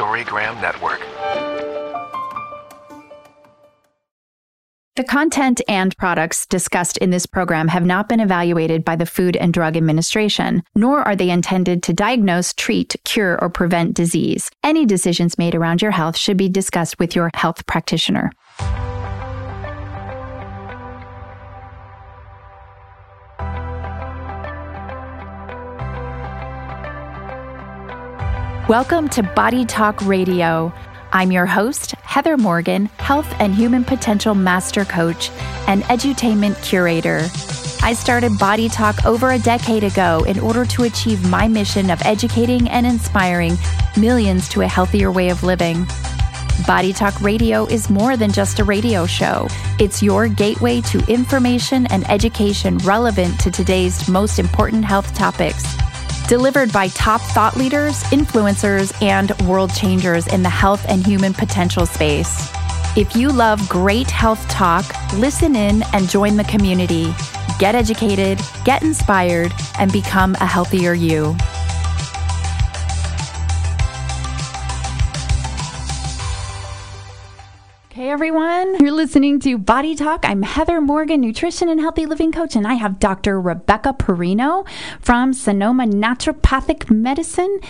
Storygram Network. The content and products discussed in this program have not been evaluated by the Food and Drug Administration, nor are they intended to diagnose, treat, cure, or prevent disease. Any decisions made around your health should be discussed with your health practitioner. Welcome to Body Talk Radio. I'm your host, Heather Morgan, Health and Human Potential Master Coach and Edutainment Curator. I started Body Talk over a decade ago in order to achieve my mission of educating and inspiring millions to a healthier way of living. Body Talk Radio is more than just a radio show. It's your gateway to information and education relevant to today's most important health topics delivered by top thought leaders, influencers, and world changers in the health and human potential space. If you love great health talk, listen in and join the community. Get educated, get inspired, and become a healthier you. Everyone, you're listening to Body Talk. I'm Heather Morgan, nutrition and healthy living coach, and I have Dr. Rebecca Perino from Sonoma Naturopathic Medicine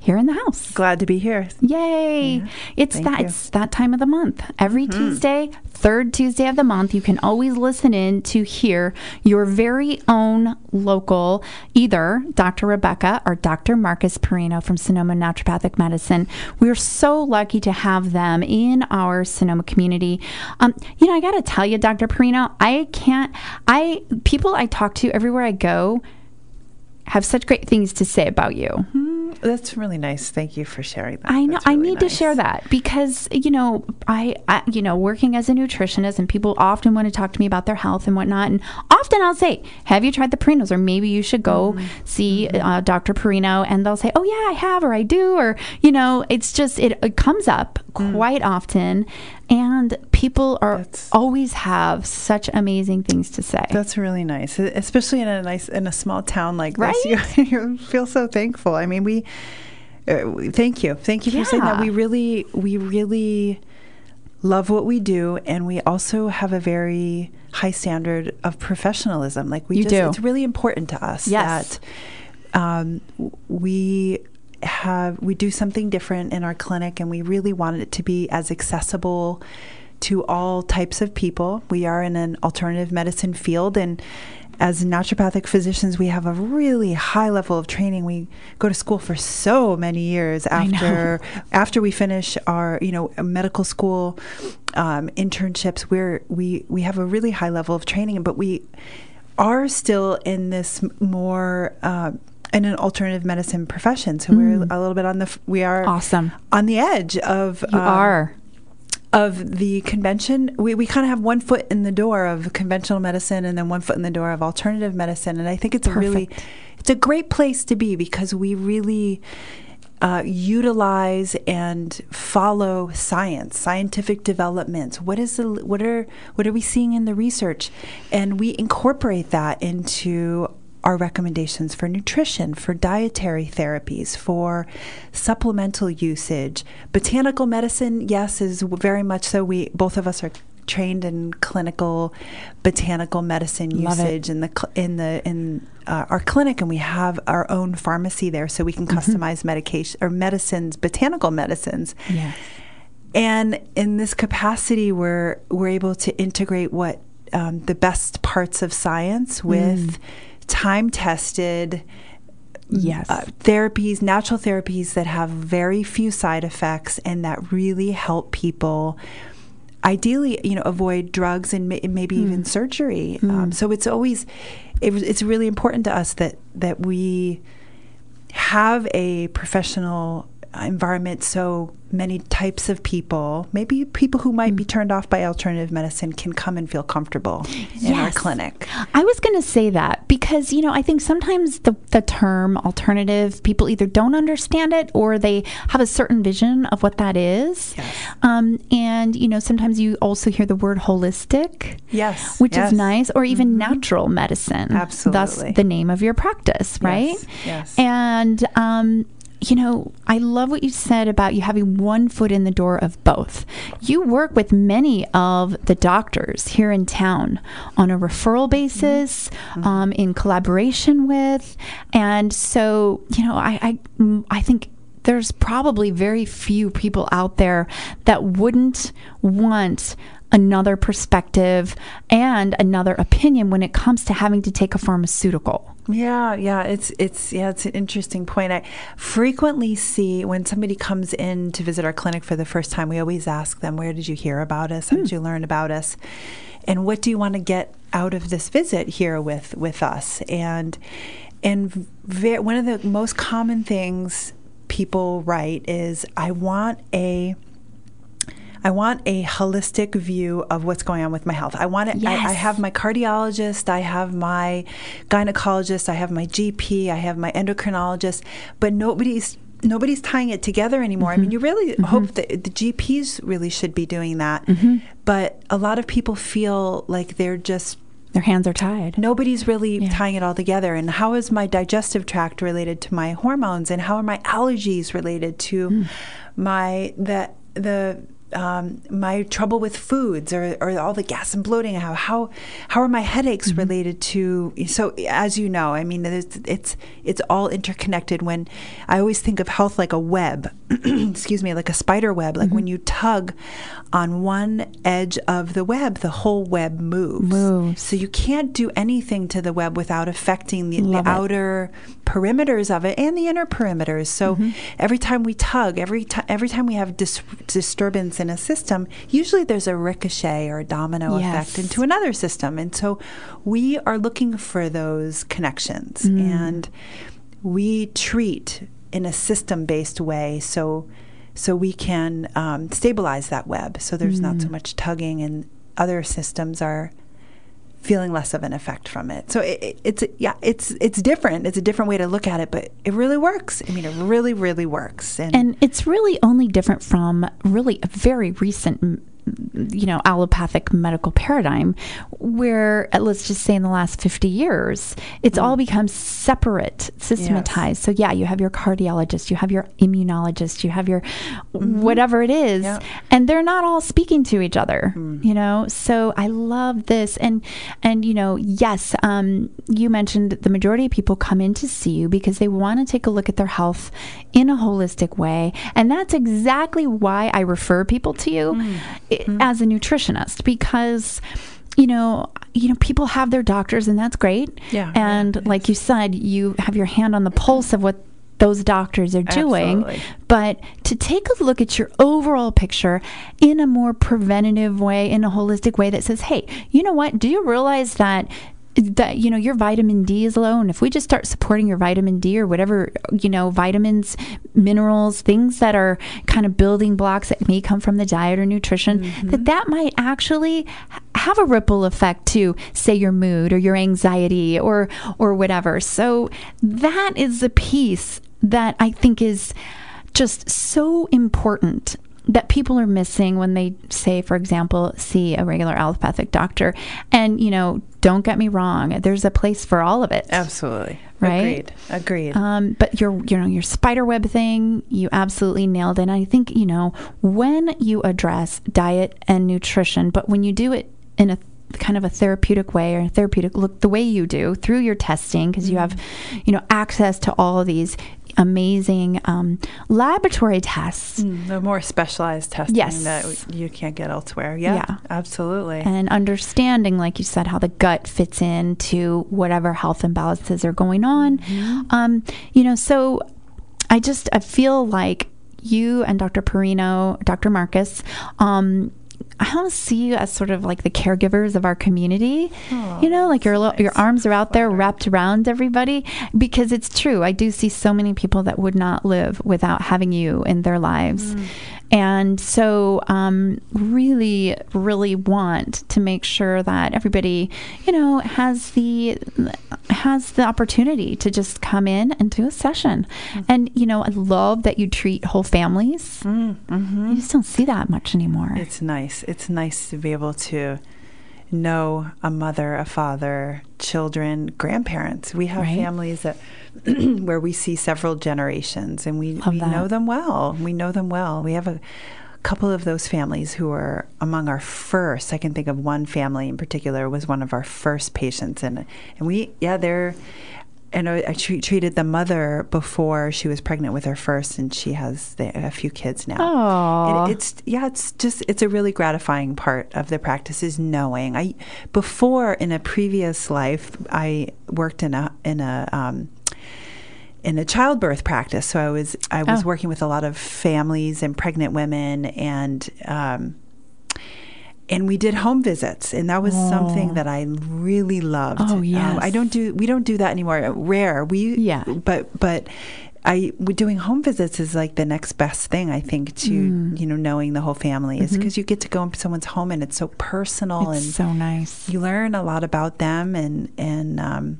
here in the house. Glad to be here. Yay! Yeah, it's that you. it's that time of the month. Every mm-hmm. Tuesday, third Tuesday of the month, you can always listen in to hear your very own local either Dr. Rebecca or Dr. Marcus Perino from Sonoma Naturopathic Medicine. We're so lucky to have them in our Sonoma community. Um, you know, I got to tell you, Dr. Perino, I can't. I people I talk to everywhere I go have such great things to say about you. Mm-hmm that's really nice. Thank you for sharing that. I know. Really I need nice. to share that because you know I, I, you know, working as a nutritionist, and people often want to talk to me about their health and whatnot. And often I'll say, "Have you tried the Perinos?" Or maybe you should go mm-hmm. see mm-hmm. uh, Dr. Perino, and they'll say, "Oh yeah, I have," or "I do," or you know, it's just it, it comes up mm. quite often and people are that's, always have such amazing things to say. That's really nice, especially in a nice in a small town like right? this. You, you feel so thankful. I mean, we uh, thank you, thank you yeah. for saying that. We really, we really love what we do, and we also have a very high standard of professionalism. Like we you just, do. it's really important to us yes. that um, we have we do something different in our clinic and we really wanted it to be as accessible to all types of people. We are in an alternative medicine field and as naturopathic physicians, we have a really high level of training. We go to school for so many years after after we finish our you know medical school um, internships. We're we we have a really high level of training, but we are still in this more uh, in an alternative medicine profession. So mm. we're a little bit on the we are awesome on the edge of you um, are of the convention. We we kind of have one foot in the door of conventional medicine and then one foot in the door of alternative medicine. And I think it's Perfect. a really it's a great place to be because we really uh, utilize and follow science, scientific developments. What is the what are what are we seeing in the research, and we incorporate that into our recommendations for nutrition, for dietary therapies, for supplemental usage. Botanical medicine, yes, is very much so. We both of us are trained in clinical botanical medicine Love usage it. in the cl- in the in uh, our clinic, and we have our own pharmacy there, so we can mm-hmm. customize medication or medicines, botanical medicines. Yes. And in this capacity, we're we're able to integrate what um, the best parts of science with. Mm time tested yes uh, therapies natural therapies that have very few side effects and that really help people ideally you know avoid drugs and, maybe mm. even surgery mm. um, so it's always it, it's really important to us that that we have a professional environment so many types of people, maybe people who might mm. be turned off by alternative medicine, can come and feel comfortable yes. in our clinic. I was going to say that because, you know, I think sometimes the, the term alternative, people either don't understand it or they have a certain vision of what that is. Yes. Um, and, you know, sometimes you also hear the word holistic. Yes. Which yes. is nice, or even mm-hmm. natural medicine. Absolutely. Thus the name of your practice, right? Yes. yes. And, um, you know, I love what you said about you having one foot in the door of both. You work with many of the doctors here in town on a referral basis, mm-hmm. um, in collaboration with, and so you know, I I, I think there's probably very few people out there that wouldn't want another perspective and another opinion when it comes to having to take a pharmaceutical. Yeah, yeah, it's it's yeah, it's an interesting point. I frequently see when somebody comes in to visit our clinic for the first time, we always ask them, "Where did you hear about us? How did hmm. you learn about us? And what do you want to get out of this visit here with with us?" And and ve- one of the most common things people write is, "I want a I want a holistic view of what's going on with my health. I want it. Yes. I, I, have my cardiologist, I have my gynecologist, I have my GP, I have my endocrinologist, but nobody's nobody's tying it together anymore. Mm-hmm. I mean, mm-hmm. you really mm-hmm. hope that the GPs really should be doing that, mm-hmm. but a lot of people feel like they're just their hands are tied. Nobody's really yeah. tying it all together. And how is my digestive tract related to my hormones, and how are my allergies related to mm. my the the um, my trouble with foods or, or all the gas and bloating I have. How how are my headaches mm-hmm. related to? So as you know, I mean, it's, it's it's all interconnected. When I always think of health like a web, excuse me, like a spider web. Like mm-hmm. when you tug on one edge of the web, the whole web moves. Moves. So you can't do anything to the web without affecting the, the outer perimeters of it and the inner perimeters. So mm-hmm. every time we tug, every time every time we have dis- disturbance in a system, usually there's a ricochet or a domino yes. effect into another system. And so we are looking for those connections mm. and we treat in a system based way. So so we can um, stabilize that web so there's mm. not so mm. much tugging and other systems are feeling less of an effect from it. So it, it, it's yeah, it's it's different. It's a different way to look at it, but it really works. I mean, it really really works. And, and it's really only different from really a very recent you know allopathic medical paradigm where let's just say in the last 50 years it's mm. all become separate systematized yes. so yeah you have your cardiologist you have your immunologist you have your mm-hmm. whatever it is yeah. and they're not all speaking to each other mm. you know so i love this and and you know yes um, you mentioned the majority of people come in to see you because they want to take a look at their health in a holistic way and that's exactly why i refer people to you mm mm-hmm. as a nutritionist because you know you know people have their doctors and that's great yeah and yeah, like you said you have your hand on the pulse of what those doctors are doing Absolutely. but to take a look at your overall picture in a more preventative way in a holistic way that says hey you know what do you realize that that you know your vitamin D is low and if we just start supporting your vitamin D or whatever you know vitamins minerals things that are kind of building blocks that may come from the diet or nutrition mm-hmm. that that might actually have a ripple effect to say your mood or your anxiety or or whatever so that is the piece that I think is just so important that people are missing when they say, for example, see a regular allopathic doctor. And, you know, don't get me wrong, there's a place for all of it. Absolutely. Right. Agreed. Agreed. Um, but your, you know, your spider web thing, you absolutely nailed it. And I think, you know, when you address diet and nutrition, but when you do it in a kind of a therapeutic way or therapeutic look the way you do through your testing because mm-hmm. you have you know access to all of these amazing um, laboratory tests. Mm, the more specialized testing yes. that you can't get elsewhere. Yeah, yeah, absolutely. And understanding, like you said, how the gut fits into whatever health imbalances are going on. Mm-hmm. Um, you know, so I just I feel like you and Dr. Perino, Dr. Marcus, um, I almost see you as sort of like the caregivers of our community. Oh, you know, like your nice. your arms are out there wrapped around everybody because it's true. I do see so many people that would not live without having you in their lives. Mm. And so, um, really, really want to make sure that everybody, you know, has the has the opportunity to just come in and do a session. Mm-hmm. And you know, I love that you treat whole families. Mm-hmm. You just don't see that much anymore. It's nice. It's nice to be able to know a mother, a father, children, grandparents. We have Right. families that where we see several generations and we, we know them well. We know them well. We have a couple of those families who are among our first. I can think of one family in particular was one of our first patients and and we yeah, they're and I, I treat, treated the mother before she was pregnant with her first, and she has the, a few kids now. And it's yeah, it's just it's a really gratifying part of the practice is knowing. I before in a previous life, I worked in a in a um, in a childbirth practice. So I was I was Oh. working with a lot of families and pregnant women and. Um, and we did home visits, and that was something that I really loved. Oh, Um. I don't do we don't do that anymore. Rare. We Yeah. but but I doing home visits is like the next best thing I think to Mm. you know knowing the whole family is because you get to go into someone's home and it's so personal Mm-hmm. It's and so nice. you learn a lot about them and and um,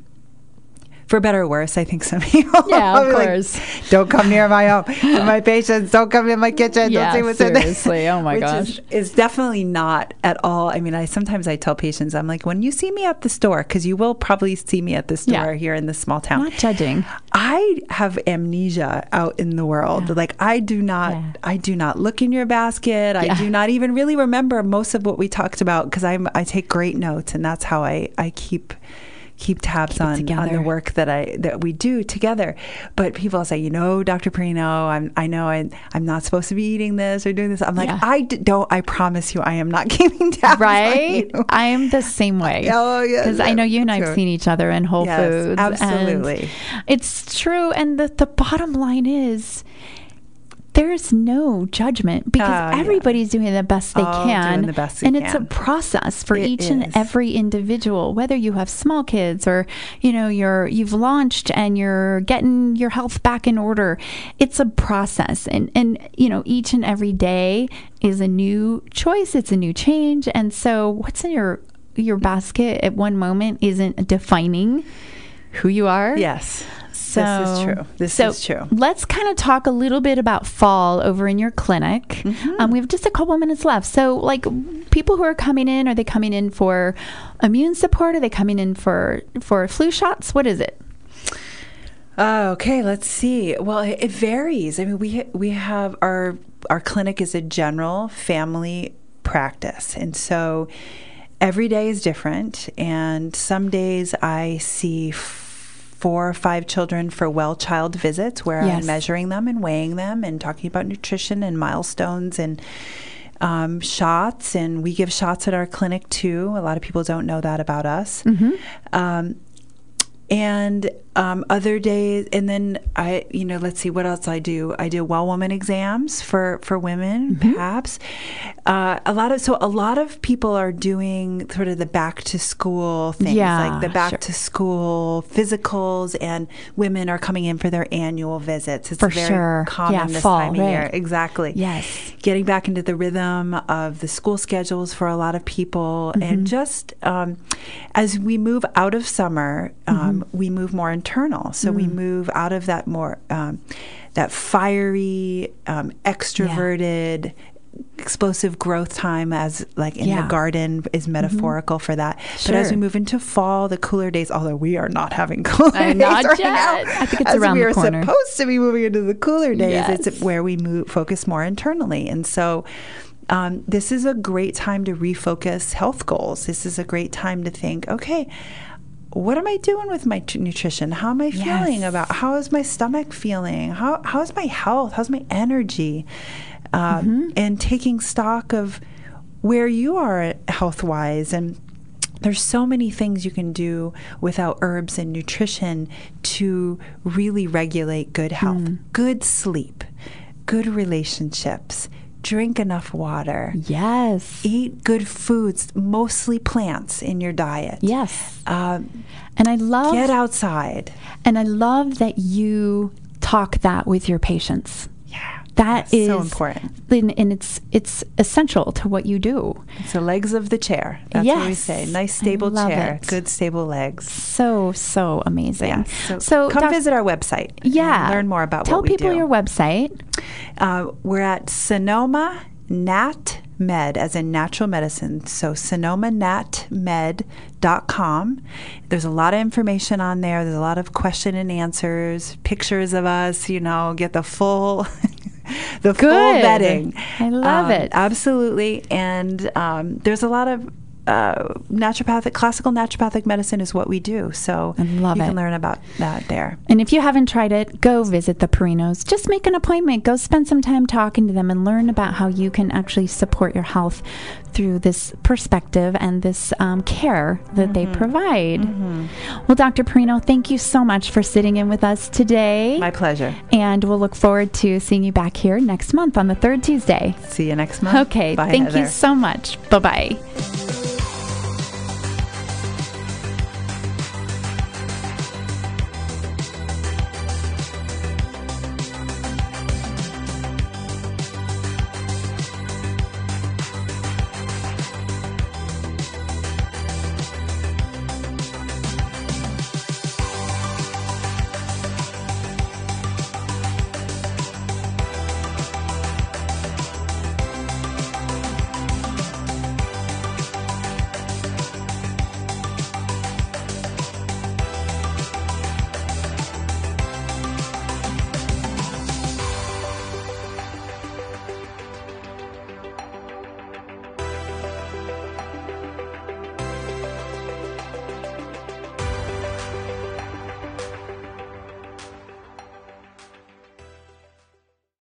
for better or worse, I think some people Yeah, of be like, course. don't come near my home, my patients. Don't come in my kitchen. Yeah, don't see what's in there. seriously. Oh, my Which gosh. Is, is definitely not at all. I mean, I sometimes I tell patients, I'm like, when you see me at the store, because you will probably see me at the store Yeah. here in this small town. Not judging. I have amnesia out in the world. Yeah. Like I do not Yeah. I do not look in your basket. I do not even really remember most of what we talked about because I'm I take great notes and that's how I I keep keep tabs Keep on, on the work that I that we do together. But people say, you know, Dr. Perino, I'm I know I, I'm not supposed to be eating this or doing this. I'm like, Yeah. I d- don't. I promise you, I am not keeping tabs. on Right? I am the same way. Oh, yes, Because I know you and I have sure. seen each other in Whole Yes, Foods. absolutely. it's true. And the, the bottom line is there's no judgment because oh, yeah. everybody's doing the best they All can. doing the best they and it's a process for It each and every individual, whether you have small kids or, you know, you're you've launched and you're getting your health back in order. It's a process. And and you know, each and every day is a new choice, it's a new change. And so what's in your your basket at one moment isn't defining who you are. Yes. So, this is true. This so is true. Let's kind of talk a little bit about fall over in your clinic. Mm-hmm. Um, we have just a couple minutes left. So, like people who are coming in, are they coming in for immune support? Are they coming in for for flu shots? What is it? Oh, okay, let's see. Well, it, it varies. I mean, we we have our our clinic is a general family practice, and so every day is different. And some days I see four or five children for well child visits, where Yes. I'm measuring them and weighing them and talking about nutrition and milestones and. Um, shots, and we give shots at our clinic too. A lot of people don't know that about us. Um, and um, other days and then i you know let's see what else i do i do well woman exams for for women Mm-hmm. perhaps uh, a lot of so a lot of people are doing sort of the back to school things Yeah, like the back sure. to school physicals and women are coming in for their annual visits it's For very sure. common Yeah, this fall, time of year exactly Yes. getting back into the rhythm of the school schedules for a lot of people Mm-hmm. and just um, as we move out of summer um, Mm-hmm. we move more internal so Mm. we move out of that more um, that fiery um, extroverted explosive growth time as like in Yeah. Mm-hmm. the garden is metaphorical for that but as we move into fall the cooler days although we are not having cooler Uh, days not right yet. now I think it's as around we are corner. supposed to be moving into the cooler days Yes. it's where we move focus more internally and so um, this is a great time to refocus health goals this is a great time to think okay what am I doing with my t- nutrition? How am I feeling Yes. about? How is my stomach feeling? How how's my health? How's my energy? Um, Mm-hmm. And taking stock of where you are health wise and there's so many things you can do without herbs and nutrition to really regulate good health, Mm. good sleep, good relationships, drink enough water, Yes. eat good foods, mostly plants in your diet. Yes. Um, And I love get outside. and I love that you talk that with your patients. That is so important. And, and it's it's essential to what you do. It's the legs of the chair. That's what we say. Nice stable chair. it. Good stable legs. So so amazing. Yeah. So, come doc- visit our website. Yeah. learn more about Tell what we people do. your website. Uh, we're at Sonoma Nat Med, as in natural medicine. So sonomanatmed.com. There's a lot of information on there. There's a lot of question and answers, pictures of us, you know, get the full the full Good. vetting. I love Um, it. Absolutely. And um, there's a lot of uh, naturopathic, classical naturopathic medicine is what we do. So I love you it. can learn about that there. And if you haven't tried it, go visit the Perinos. Just make an appointment. Go spend some time talking to them and learn about how you can actually support your health through this perspective and this um, care that they provide. Well, Dr. Perino, thank you so much for sitting in with us today. My pleasure. and we'll look forward to seeing you back here next month on the third Tuesday. See you next month. Okay, Bye, thank you so much. Bye bye.